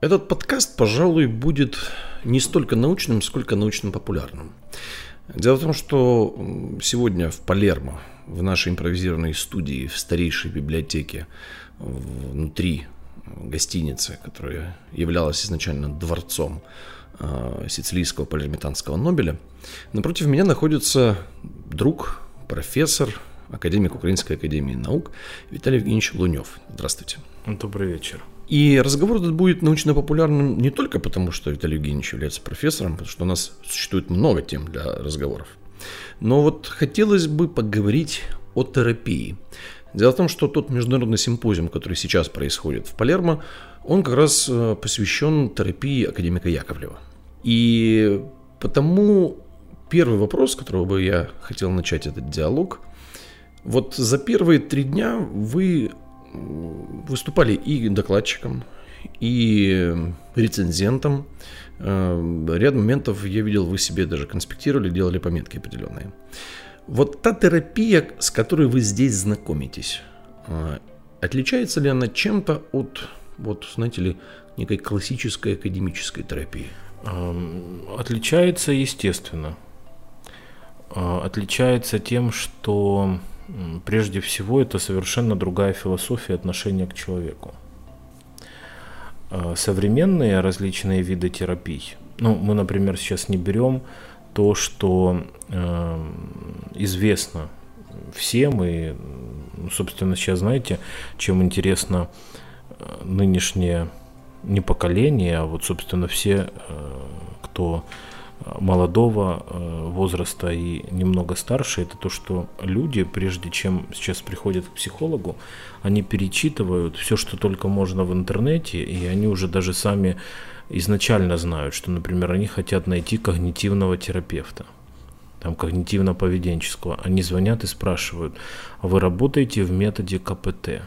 Этот подкаст, пожалуй, будет не столько научным, сколько научно-популярным. Дело в том, что сегодня в Палермо, в нашей импровизированной студии, в старейшей библиотеке, внутри гостиницы, которая являлась изначально дворцом э, сицилийского полиметанского Нобеля, напротив меня находится друг, профессор, академик Украинской академии наук Виталий Евгеньевич Лунев. Здравствуйте. Добрый вечер. И разговор этот будет научно-популярным не только потому, что Виталий Евгеньевич является профессором, потому что у нас существует много тем для разговоров. Но вот хотелось бы поговорить о терапии. Дело в том, что тот международный симпозиум, который сейчас происходит в Палермо, он как раз э, посвящен терапии академика Яковлева. И потому первый вопрос, с которого бы я хотел начать этот диалог, вот за первые три дня вы выступали и докладчиком, и рецензентом. Э, ряд моментов я видел, вы себе даже конспектировали, делали пометки определенные. Вот та терапия, с которой вы здесь знакомитесь, э, отличается ли она чем-то от, вот, знаете ли, некой классической академической терапии? Отличается, естественно. Э, отличается тем, что прежде всего это совершенно другая философия отношения к человеку. А, современные различные виды терапий, ну, мы, например, сейчас не берем то, что э, известно всем, и, собственно, сейчас знаете, чем интересно э, нынешнее не поколение, а вот, собственно, все, э, кто молодого э, возраста и немного старше, это то, что люди, прежде чем сейчас приходят к психологу, они перечитывают все, что только можно в интернете, и они уже даже сами изначально знают, что, например, они хотят найти когнитивного терапевта там, когнитивно-поведенческого. Они звонят и спрашивают, а вы работаете в методе КПТ,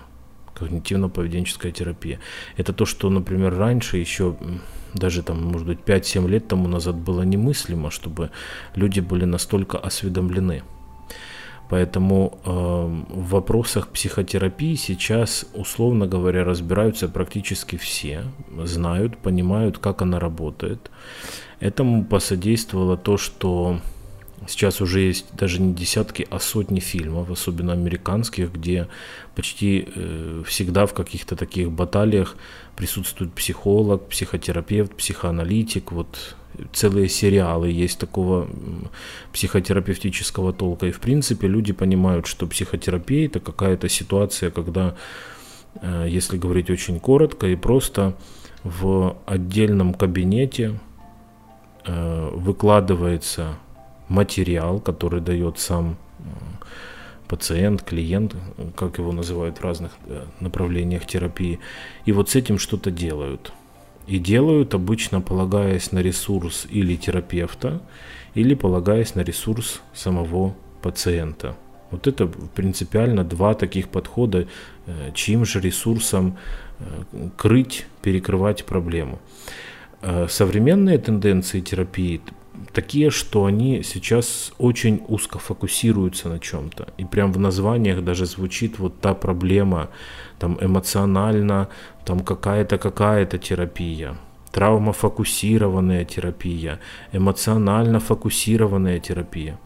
когнитивно-поведенческая терапия. Это то, что, например, раньше еще даже там, может быть, 5-7 лет тому назад было немыслимо, чтобы люди были настолько осведомлены. Поэтому э, в вопросах психотерапии сейчас, условно говоря, разбираются практически все, знают, понимают, как она работает. Этому посодействовало то, что Сейчас уже есть даже не десятки, а сотни фильмов, особенно американских, где почти э, всегда в каких-то таких баталиях присутствует психолог, психотерапевт, психоаналитик. Вот целые сериалы есть такого психотерапевтического толка. И в принципе люди понимают, что психотерапия это какая-то ситуация, когда, э, если говорить очень коротко и просто, в отдельном кабинете э, выкладывается материал, который дает сам э, пациент, клиент, как его называют в разных э, направлениях терапии. И вот с этим что-то делают. И делают обычно полагаясь на ресурс или терапевта, или полагаясь на ресурс самого пациента. Вот это принципиально два таких подхода, э, чьим же ресурсом крыть, перекрывать проблему. Современные тенденции терапии такие, что они сейчас очень узко фокусируются на чем-то. И прям в названиях даже звучит вот та проблема, там эмоционально, там какая-то какая-то терапия, травмофокусированная терапия, эмоционально фокусированная терапия.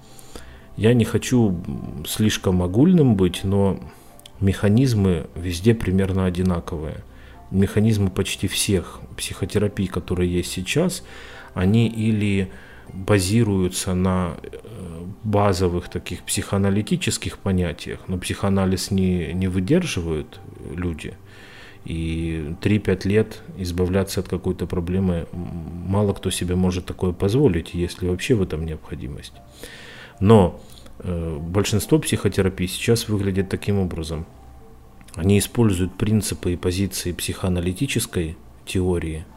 Я не хочу слишком огульным быть, но механизмы везде примерно одинаковые. Механизмы почти всех психотерапий, которые есть сейчас, они или базируются на э, базовых таких психоаналитических понятиях, но психоанализ не, не выдерживают люди. И 3-5 лет избавляться от какой-то проблемы мало кто себе может такое позволить, если вообще в этом необходимость. Но э, большинство психотерапий сейчас выглядит таким образом. Они используют принципы и позиции психоаналитической теории –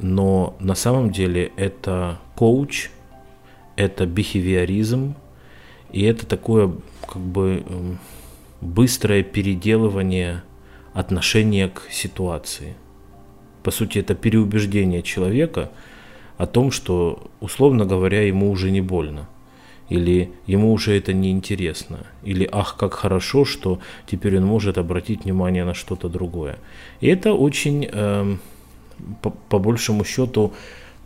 но на самом деле это коуч, это бихевиоризм, и это такое как бы эм, быстрое переделывание отношения к ситуации. По сути, это переубеждение человека о том, что, условно говоря, ему уже не больно. или ему уже это не интересно, или ах, как хорошо, что теперь он может обратить внимание на что-то другое. И это очень, э, по, по большему счету,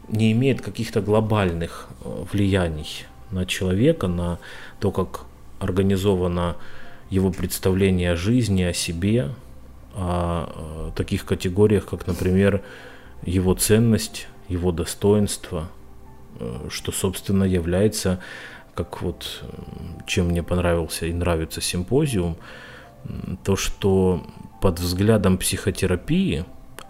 не имеет каких-то глобальных э, влияний на человека, на то, как организовано его представление о жизни, о себе, о, о таких категориях, как, например, его ценность, его достоинство, э, что, собственно, является как вот чем мне понравился и нравится симпозиум, то, что под взглядом психотерапии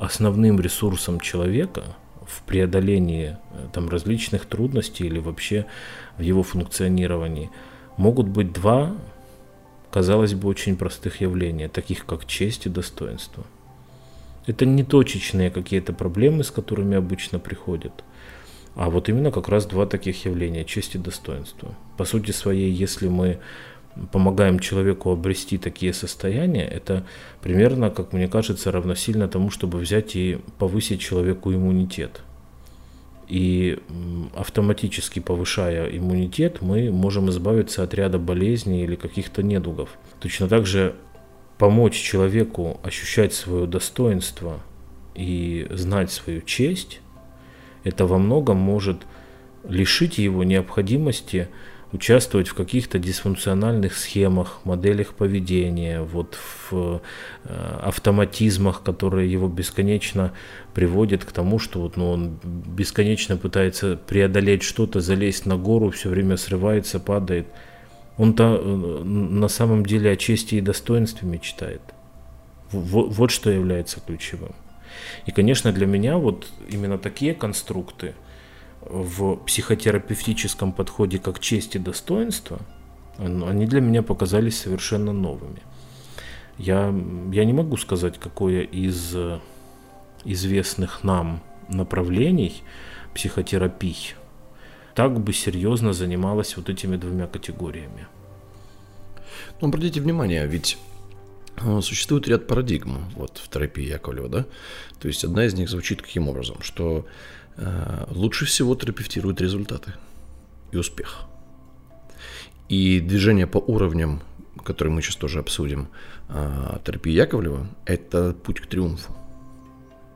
основным ресурсом человека в преодолении э, там, различных трудностей или вообще в его функционировании могут быть два, казалось бы, очень простых явления, таких как честь и достоинство. Это не точечные какие-то проблемы, с которыми обычно приходят – а вот именно как раз два таких явления – честь и достоинство. По сути своей, если мы помогаем человеку обрести такие состояния, это примерно, как мне кажется, равносильно тому, чтобы взять и повысить человеку иммунитет. И автоматически повышая иммунитет, мы можем избавиться от ряда болезней или каких-то недугов. Точно так же помочь человеку ощущать свое достоинство и знать свою честь это во многом может лишить его необходимости участвовать в каких-то дисфункциональных схемах, моделях поведения, вот в э, автоматизмах, которые его бесконечно приводят к тому, что вот, ну, он бесконечно пытается преодолеть что-то, залезть на гору, все время срывается, падает. Он-то э, на самом деле о чести и достоинстве мечтает. Вот, вот что является ключевым. И, конечно, для меня вот именно такие конструкты в психотерапевтическом подходе как честь и достоинство, они для меня показались совершенно новыми. Я, я не могу сказать, какое из известных нам направлений психотерапий так бы серьезно занималась вот этими двумя категориями. Ну, обратите внимание, ведь Э, существует ряд парадигм вот, в терапии Яковлева, да? То есть одна из них звучит каким образом, что э, лучше всего терапевтируют результаты и успех. И движение по уровням, которые мы сейчас тоже обсудим, э, терапии Яковлева, это путь к триумфу.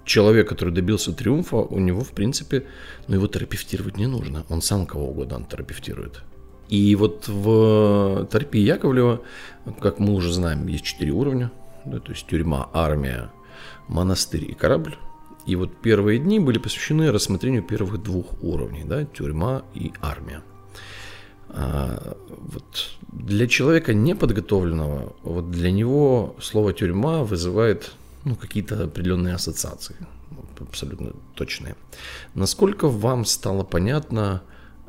Человек, который добился триумфа, у него, в принципе, ну, его терапевтировать не нужно. Он сам кого угодно терапевтирует. И вот в терапии Яковлева, как мы уже знаем, есть четыре уровня. Да, то есть тюрьма, армия, монастырь и корабль. И вот первые дни были посвящены рассмотрению первых двух уровней, да, тюрьма и армия. А, вот для человека неподготовленного, вот для него слово тюрьма вызывает ну, какие-то определенные ассоциации, абсолютно точные. Насколько вам стало понятно,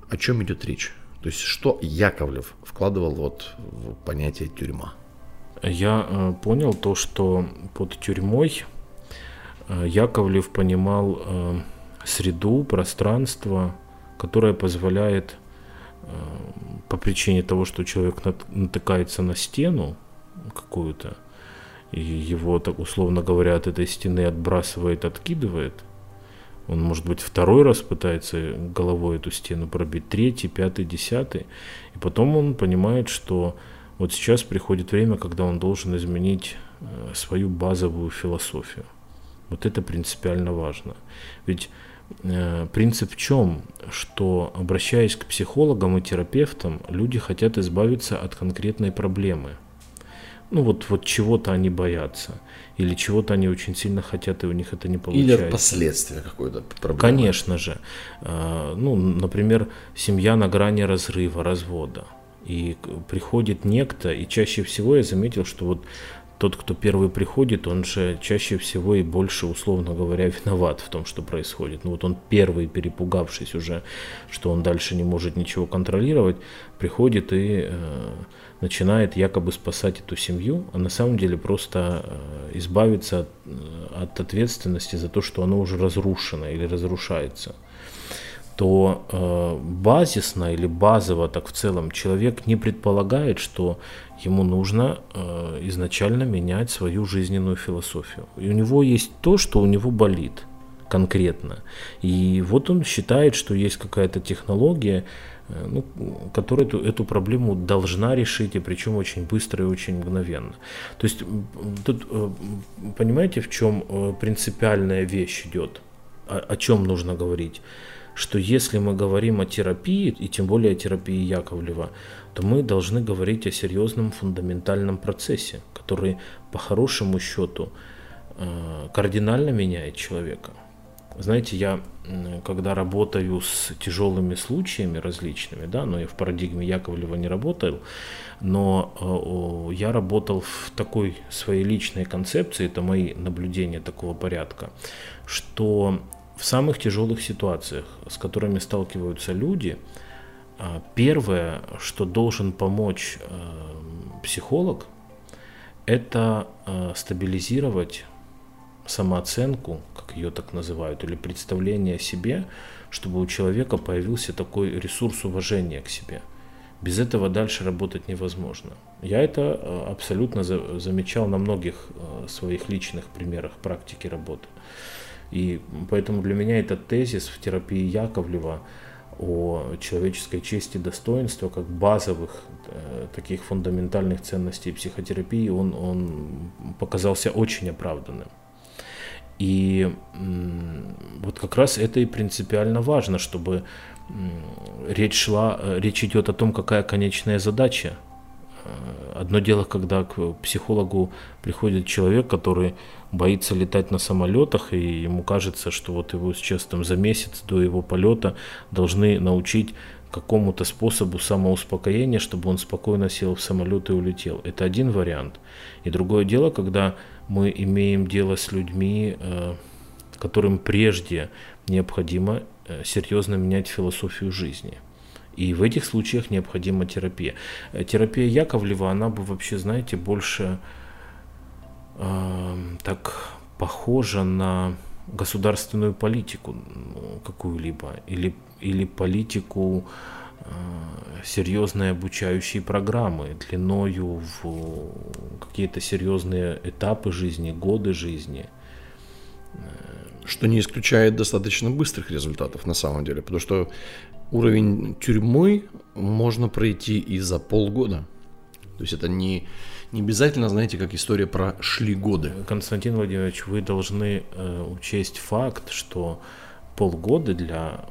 о чем идет речь? То есть что Яковлев вкладывал вот в понятие тюрьма? Я э, понял то, что под тюрьмой Яковлев понимал э, среду, пространство, которое позволяет э, по причине того, что человек натыкается на стену какую-то, и его, так условно говоря, от этой стены отбрасывает, откидывает, он, может быть, второй раз пытается головой эту стену пробить, третий, пятый, десятый. И потом он понимает, что вот сейчас приходит время, когда он должен изменить э, свою базовую философию. Вот это принципиально важно. Ведь э, принцип в чем? Что обращаясь к психологам и терапевтам, люди хотят избавиться от конкретной проблемы. Ну вот, вот чего-то они боятся или чего-то они очень сильно хотят, и у них это не получается. Или от последствия какой-то проблемы. Конечно же. А, ну, например, семья на грани разрыва, развода. И приходит некто, и чаще всего я заметил, что вот тот, кто первый приходит, он же чаще всего и больше, условно говоря, виноват в том, что происходит. Ну вот он первый, перепугавшись уже, что он дальше не может ничего контролировать, приходит и э, начинает якобы спасать эту семью, а на самом деле просто э, избавиться от, э, от ответственности за то, что оно уже разрушено или разрушается то э, базисно или базово так в целом человек не предполагает, что ему нужно э, изначально менять свою жизненную философию. И у него есть то, что у него болит. конкретно. И вот он считает, что есть какая-то технология, э, ну, которая эту, эту проблему должна решить, и причем очень быстро и очень мгновенно. То есть тут э, понимаете, в чем э, принципиальная вещь идет, о, о чем нужно говорить? Что если мы говорим о терапии, и тем более о терапии Яковлева, то мы должны говорить о серьезном фундаментальном процессе, который по хорошему счету кардинально меняет человека. Знаете, я когда работаю с тяжелыми случаями различными, да, но я в парадигме Яковлева не работал, но э, я работал в такой своей личной концепции, это мои наблюдения такого порядка, что в самых тяжелых ситуациях, с которыми сталкиваются люди, э, первое, что должен помочь э, психолог, это стабилизировать самооценку, как ее так называют, или представление о себе, чтобы у человека появился такой ресурс уважения к себе. Без этого дальше работать невозможно. Я это э, абсолютно замечал на многих э, своих личных примерах практики работы. И поэтому для меня этот тезис в терапии Яковлева о человеческой чести и достоинстве как базовых э, таких фундаментальных ценностей психотерапии, он, он показался очень оправданным. И вот как раз это и принципиально важно, чтобы речь шла, э, речь идет о том, какая конечная задача. Одно дело, когда к психологу приходит человек, который боится летать на самолетах, и ему кажется, что вот его сейчас там за месяц до его полета должны научить какому-то способу самоуспокоения, чтобы он спокойно сел в самолет и улетел. Это один вариант. И другое дело, когда мы имеем дело с людьми, э, которым прежде необходимо э, серьезно менять философию жизни. И в этих случаях необходима терапия. Э, терапия Яковлева, она бы вообще, знаете, больше э, так похожа на государственную политику ну, какую-либо или, или политику Э, серьезные обучающие программы длиною в какие-то серьезные этапы жизни, годы жизни. Что не исключает достаточно быстрых результатов на самом деле, потому что уровень тюрьмы можно пройти и за полгода. То есть это не, не обязательно, знаете, как история про шли годы. Константин Владимирович, вы должны э, учесть факт, что полгода для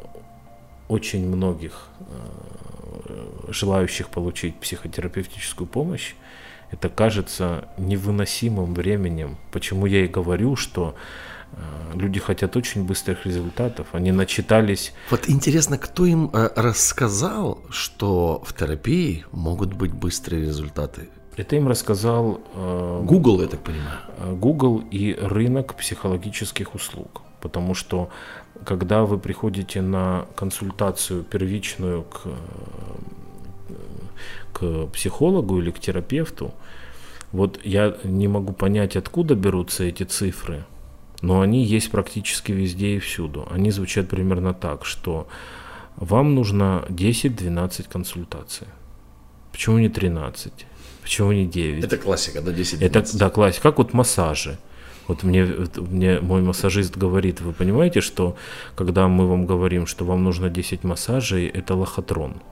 очень многих э, желающих получить психотерапевтическую помощь, это кажется невыносимым временем. Почему я и говорю, что люди хотят очень быстрых результатов. Они начитались. Вот интересно, кто им э, рассказал, что в терапии могут быть быстрые результаты? Это им рассказал Google, я так понимаю. Google и рынок психологических услуг. Потому что когда вы приходите на консультацию первичную к, к психологу или к терапевту, вот я не могу понять, откуда берутся эти цифры, но они есть практически везде и всюду. Они звучат примерно так, что вам нужно 10-12 консультаций. Почему не 13? Почему не 9? Это классика, да, 10-12. Это, да, классика. Как вот массажи. Вот мне, мне мой массажист говорит, вы понимаете, что когда мы вам говорим, что вам нужно 10 массажей, это лохотрон.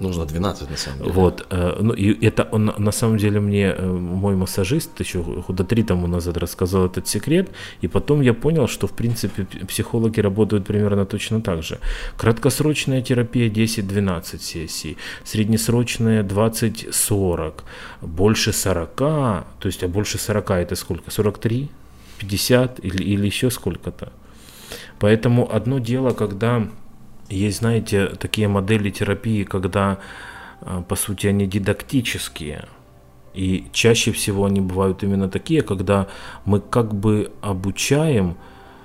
Нужно 12 на самом деле. Вот, э, ну и это он, на самом деле мне э, мой массажист еще года три тому назад рассказал этот секрет, и потом я понял, что в принципе психологи работают примерно точно так же. Краткосрочная терапия 10-12 сессий, среднесрочная 20-40, больше 40, то есть а больше 40 это сколько? 43? 50 или, или еще сколько-то. Поэтому одно дело, когда есть, знаете, такие модели терапии, когда, а, по сути, они дидактические. И чаще всего они бывают именно такие, когда мы как бы обучаем,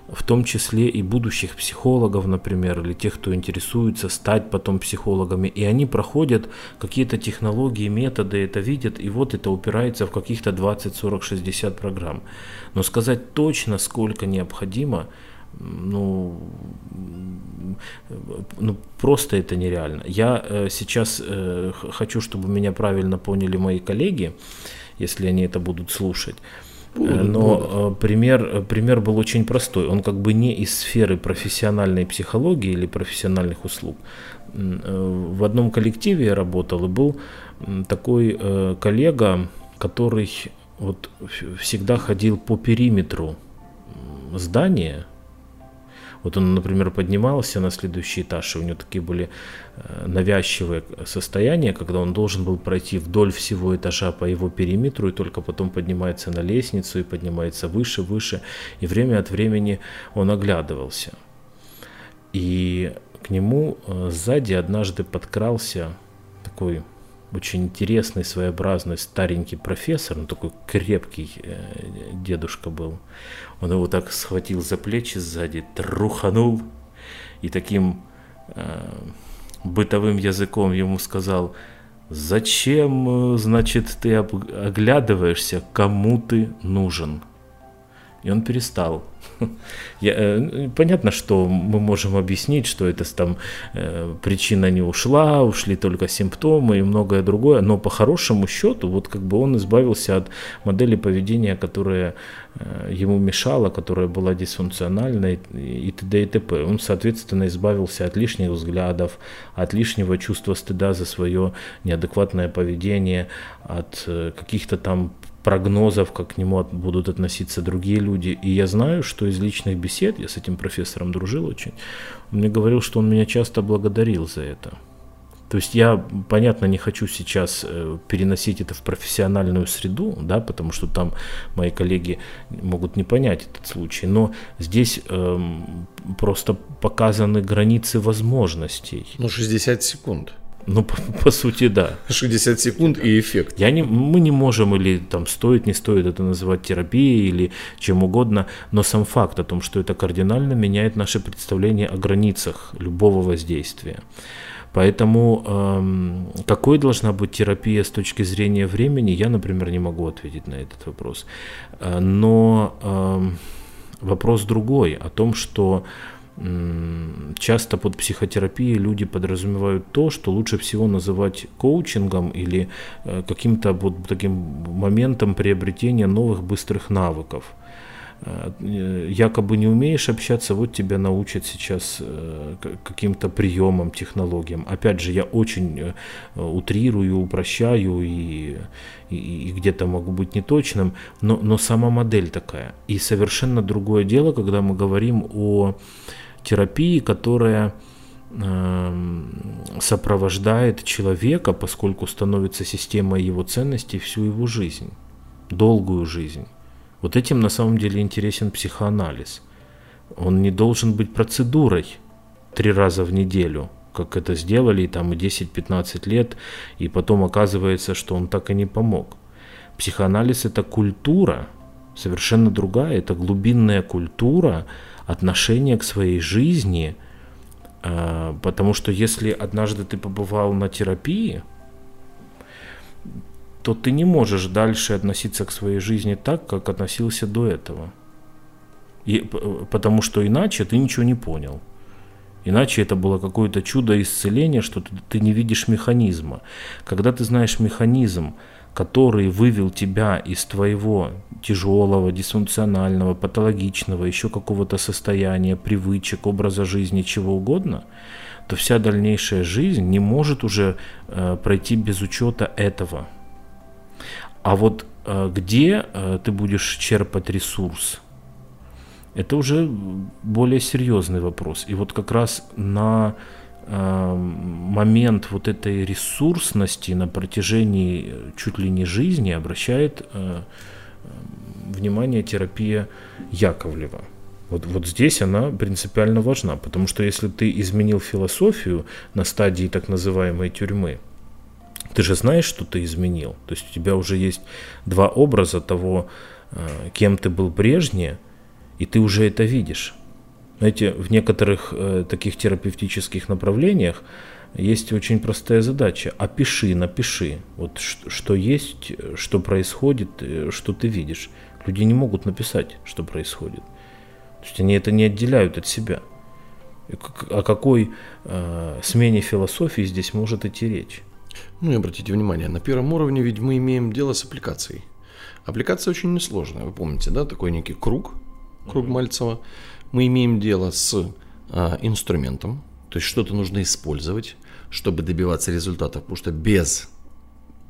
в том числе и будущих психологов, например, или тех, кто интересуется стать потом психологами, и они проходят какие-то технологии, методы, это видят, и вот это упирается в каких-то 20, 40, 60 программ. Но сказать точно, сколько необходимо, ну, ну, просто это нереально. Я э, сейчас э, хочу, чтобы меня правильно поняли мои коллеги, если они это будут слушать. Э, но пример, пример был очень простой. Он как бы не из сферы профессиональной психологии или профессиональных услуг. В одном коллективе я работал, и был такой коллега, который вот всегда ходил по периметру здания, вот он, например, поднимался на следующий этаж, и у него такие были э, навязчивые состояния, когда он должен был пройти вдоль всего этажа по его периметру, и только потом поднимается на лестницу и поднимается выше, выше, и время от времени он оглядывался. И к нему э, сзади однажды подкрался такой очень интересный, своеобразный старенький профессор, ну такой крепкий э, дедушка был. Он его так схватил за плечи сзади, труханул и таким э, бытовым языком ему сказал, зачем, э, значит, ты оглядываешься, кому ты нужен? И он перестал. Я, э, понятно, что мы можем объяснить, что это там э, причина не ушла, ушли только симптомы и многое другое, но по хорошему счету, вот как бы он избавился от модели поведения, которая э, ему мешала, которая была дисфункциональной и т.д. и т.п. Он, соответственно, избавился от лишних взглядов, от лишнего чувства стыда за свое неадекватное поведение, от каких-то там прогнозов, как к нему будут относиться другие люди. И я знаю, что из личных бесед, я с этим профессором дружил очень, он мне говорил, что он меня часто благодарил за это. То есть я, понятно, не хочу сейчас э, переносить это в профессиональную среду, да, потому что там мои коллеги могут не понять этот случай, но здесь эм, просто показаны границы возможностей. Ну, 60 секунд. Ну, по, по сути, да. 60 секунд и эффект. Я не, мы не можем или там стоит, не стоит это называть терапией или чем угодно, но сам факт о том, что это кардинально меняет наше представление о границах любого воздействия. Поэтому эм, какой должна быть терапия с точки зрения времени, я, например, не могу ответить на этот вопрос. Э, но эм, вопрос другой, о том, что часто под психотерапией люди подразумевают то, что лучше всего называть коучингом или э, каким-то вот таким моментом приобретения новых быстрых навыков. Э, якобы не умеешь общаться, вот тебя научат сейчас э, каким-то приемам, технологиям. Опять же, я очень утрирую, упрощаю и, и, и где-то могу быть неточным, но, но сама модель такая. И совершенно другое дело, когда мы говорим о терапии, которая эм, сопровождает человека, поскольку становится системой его ценностей всю его жизнь, долгую жизнь. Вот этим на самом деле интересен психоанализ. Он не должен быть процедурой три раза в неделю, как это сделали там и 10-15 лет, и потом оказывается, что он так и не помог. Психоанализ это культура, совершенно другая, это глубинная культура, отношение к своей жизни, а, потому что если однажды ты побывал на терапии, то ты не можешь дальше относиться к своей жизни так, как относился до этого. И, потому что иначе ты ничего не понял. Иначе это было какое-то чудо исцеления, что ты, ты не видишь механизма. Когда ты знаешь механизм, который вывел тебя из твоего тяжелого, дисфункционального, патологичного, еще какого-то состояния, привычек, образа жизни, чего угодно, то вся дальнейшая жизнь не может уже э, пройти без учета этого. А вот э, где э, ты будешь черпать ресурс, это уже более серьезный вопрос. И вот как раз на момент вот этой ресурсности на протяжении чуть ли не жизни обращает э, внимание терапия Яковлева. Вот, вот здесь она принципиально важна, потому что если ты изменил философию на стадии так называемой тюрьмы, ты же знаешь, что ты изменил. То есть у тебя уже есть два образа того, э, кем ты был прежде, и ты уже это видишь. Знаете, в некоторых э, таких терапевтических направлениях есть очень простая задача. Опиши, напиши, вот что, что есть, что происходит, э, что ты видишь. Люди не могут написать, что происходит. То есть они это не отделяют от себя. О какой э, смене философии здесь может идти речь? Ну и обратите внимание, на первом уровне ведь мы имеем дело с аппликацией. Аппликация очень несложная. Вы помните, да, такой некий круг, круг Мальцева. Мы имеем дело с а, инструментом, то есть что-то нужно использовать, чтобы добиваться результатов, потому что без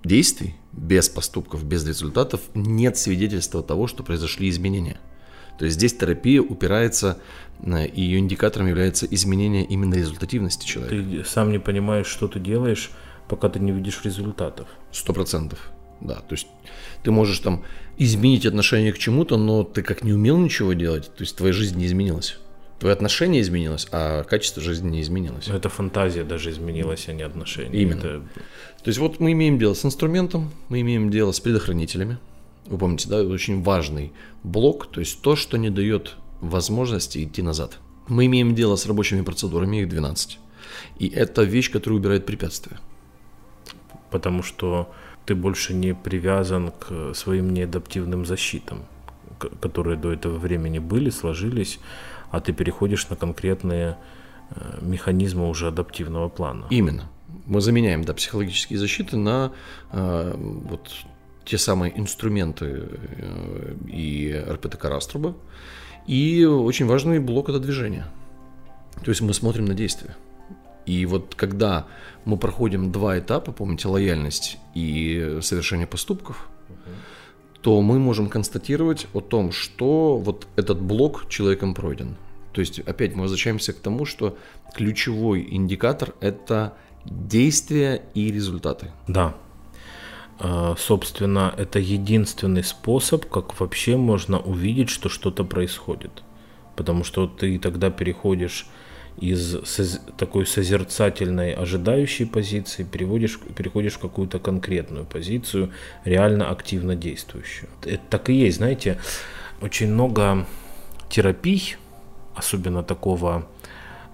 действий, без поступков, без результатов нет свидетельства того, что произошли изменения. То есть здесь терапия упирается, э, и ее индикатором является изменение именно результативности человека. Ты сам не понимаешь, что ты делаешь, пока ты не видишь результатов. Сто процентов. Да, то есть ты можешь там изменить отношение к чему-то, но ты как не умел ничего делать, то есть твоя жизнь не изменилась. Твое отношение изменилось, а качество жизни не изменилось. Это фантазия даже изменилась, а не отношения. Именно. Это... То есть вот мы имеем дело с инструментом, мы имеем дело с предохранителями. Вы помните, да, очень важный блок, то есть то, что не дает возможности идти назад. Мы имеем дело с рабочими процедурами, их 12. И это вещь, которая убирает препятствия. Потому что ты больше не привязан к своим неадаптивным защитам, которые до этого времени были, сложились а ты переходишь на конкретные э, механизмы уже адаптивного плана. Именно. Мы заменяем да, психологические защиты на э, вот те самые инструменты э, и РПТК Раструба. И очень важный блок это движение. То есть мы смотрим на действия. И вот когда мы проходим два этапа, помните, лояльность и совершение поступков, то мы можем констатировать о том, что вот этот блок человеком пройден. То есть, опять мы возвращаемся к тому, что ключевой индикатор – это действия и результаты. Да. А, собственно, это единственный способ, как вообще можно увидеть, что что-то происходит. Потому что ты тогда переходишь из такой созерцательной, ожидающей позиции, переводишь, переходишь в какую-то конкретную позицию, реально активно действующую. Это так и есть, знаете, очень много терапий, особенно такого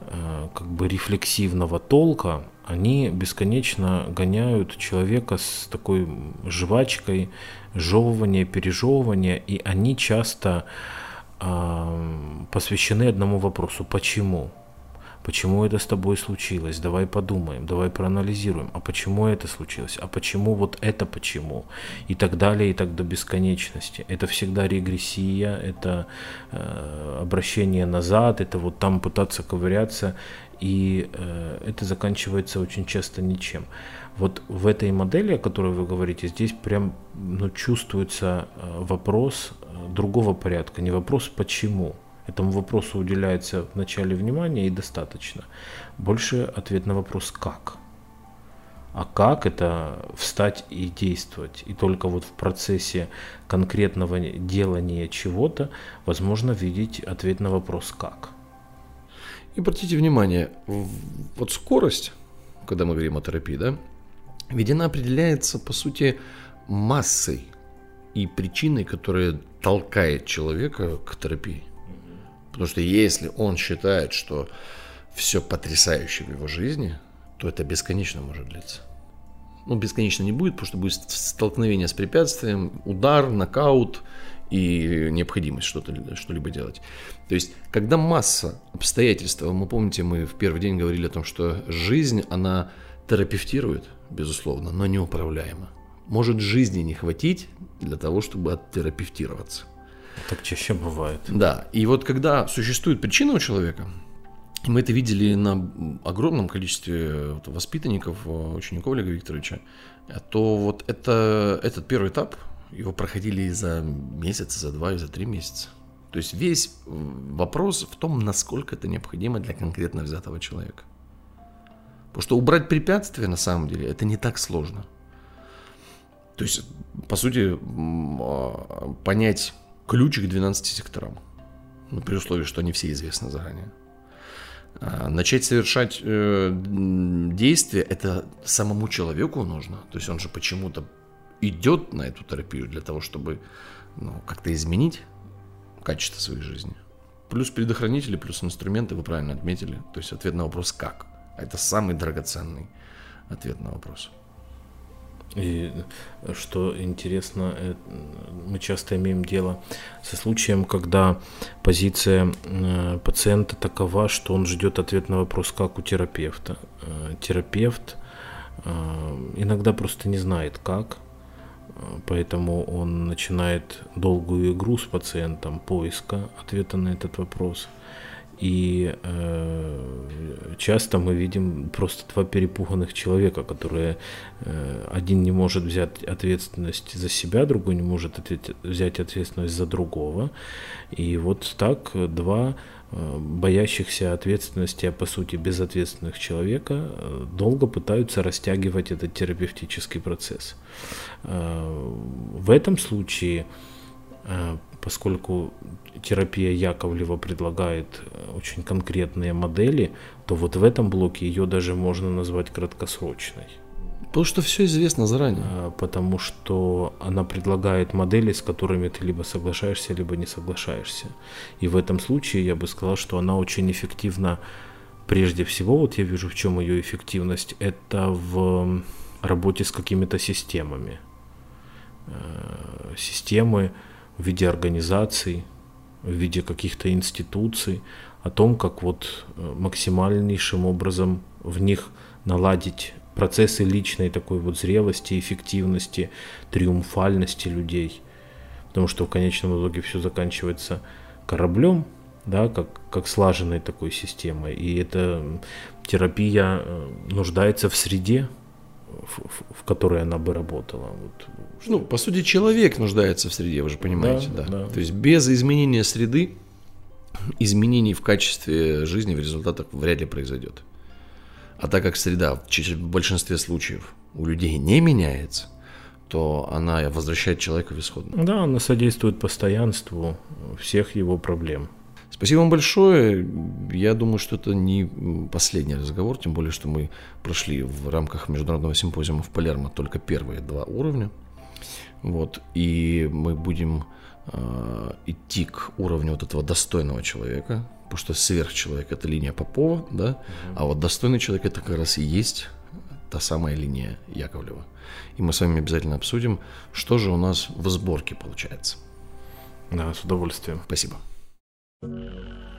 э, как бы рефлексивного толка, они бесконечно гоняют человека с такой жвачкой, жевывания, пережевывания, и они часто э, посвящены одному вопросу – почему? Почему это с тобой случилось? Давай подумаем, давай проанализируем. А почему это случилось? А почему вот это почему? И так далее, и так до бесконечности. Это всегда регрессия, это э, обращение назад, это вот там пытаться ковыряться. И э, это заканчивается очень часто ничем. Вот в этой модели, о которой вы говорите, здесь прям ну, чувствуется э, вопрос э, другого порядка, не вопрос почему, Этому вопросу уделяется в начале внимания и достаточно. Больше ответ на вопрос «как?». А как это встать и действовать? И только вот в процессе конкретного делания чего-то возможно видеть ответ на вопрос «как?». И обратите внимание, вот скорость, когда мы говорим о терапии, да, ведь она определяется, по сути, массой и причиной, которая толкает человека к терапии. Потому что если он считает, что все потрясающе в его жизни, то это бесконечно может длиться. Ну, бесконечно не будет, потому что будет столкновение с препятствием, удар, нокаут и необходимость что-то, что-либо делать. То есть, когда масса обстоятельств, мы помните, мы в первый день говорили о том, что жизнь, она терапевтирует, безусловно, но неуправляема. Может жизни не хватить для того, чтобы оттерапевтироваться. Так чаще бывает. Да. И вот когда существует причина у человека, и мы это видели на огромном количестве воспитанников, э, учеников Олега Викторовича, то вот это, этот первый этап, его проходили за месяц, за два, за три месяца. То есть весь вопрос в том, насколько это необходимо для конкретно взятого человека. Потому что убрать препятствия на самом деле это не так сложно. То есть, по сути, а, понять ключ к 12 секторам. Ну, при условии, что они все известны заранее. А, начать совершать э, действия, это самому человеку нужно. То есть он же почему-то идет на эту терапию для того, чтобы ну, как-то изменить качество своей жизни. Плюс предохранители, плюс инструменты, вы правильно отметили. То есть ответ на вопрос «как?». Это самый драгоценный ответ на вопрос. И что интересно, э, мы часто имеем дело со случаем, когда позиция э, пациента такова, что он ждет ответ на вопрос, как у терапевта. Э, терапевт иногда просто не знает, как, Поэтому он начинает долгую игру с пациентом поиска ответа на этот вопрос. И э, часто мы видим просто два перепуганных человека, которые э, один не может взять ответственность за себя, другой не может ответ, взять ответственность за другого. И вот так два э, боящихся ответственности, а по сути безответственных человека, э, долго пытаются растягивать этот терапевтический процесс. Э, в этом случае э, поскольку терапия Яковлева предлагает э, очень конкретные модели, то вот в этом блоке ее даже можно назвать краткосрочной. Потому что все известно заранее. А, потому что она предлагает модели, с которыми ты либо соглашаешься, либо не соглашаешься. И в этом случае я бы сказал, что она очень эффективна прежде всего, вот я вижу, в чем ее эффективность, это в работе с какими-то системами. Э, системы, в виде организаций, в виде каких-то институций, о том, как вот э, максимальнейшим образом в них наладить процессы личной такой вот зрелости, эффективности, триумфальности людей. Потому что в конечном итоге все заканчивается кораблем, да, как, как слаженной такой системой. И эта терапия э, нуждается в среде, в, в которой она бы работала. Вот, ну, по сути, человек нуждается в среде, вы же понимаете, да, да. да. То есть без изменения среды изменений в качестве жизни в результатах вряд ли произойдет. А так как среда в большинстве случаев у людей не меняется, то она возвращает человека в исходную. Да, она содействует постоянству всех его проблем. Спасибо вам большое. Я думаю, что это не последний разговор, тем более, что мы прошли в рамках международного симпозиума в Палермо только первые два уровня. Вот, и мы будем э, идти к уровню вот этого достойного человека, потому что сверхчеловек это линия Попова, да, угу. а вот достойный человек это как раз и есть та самая линия Яковлева. И мы с вами обязательно обсудим, что же у нас в сборке получается. Да, с удовольствием. Спасибо. Thank you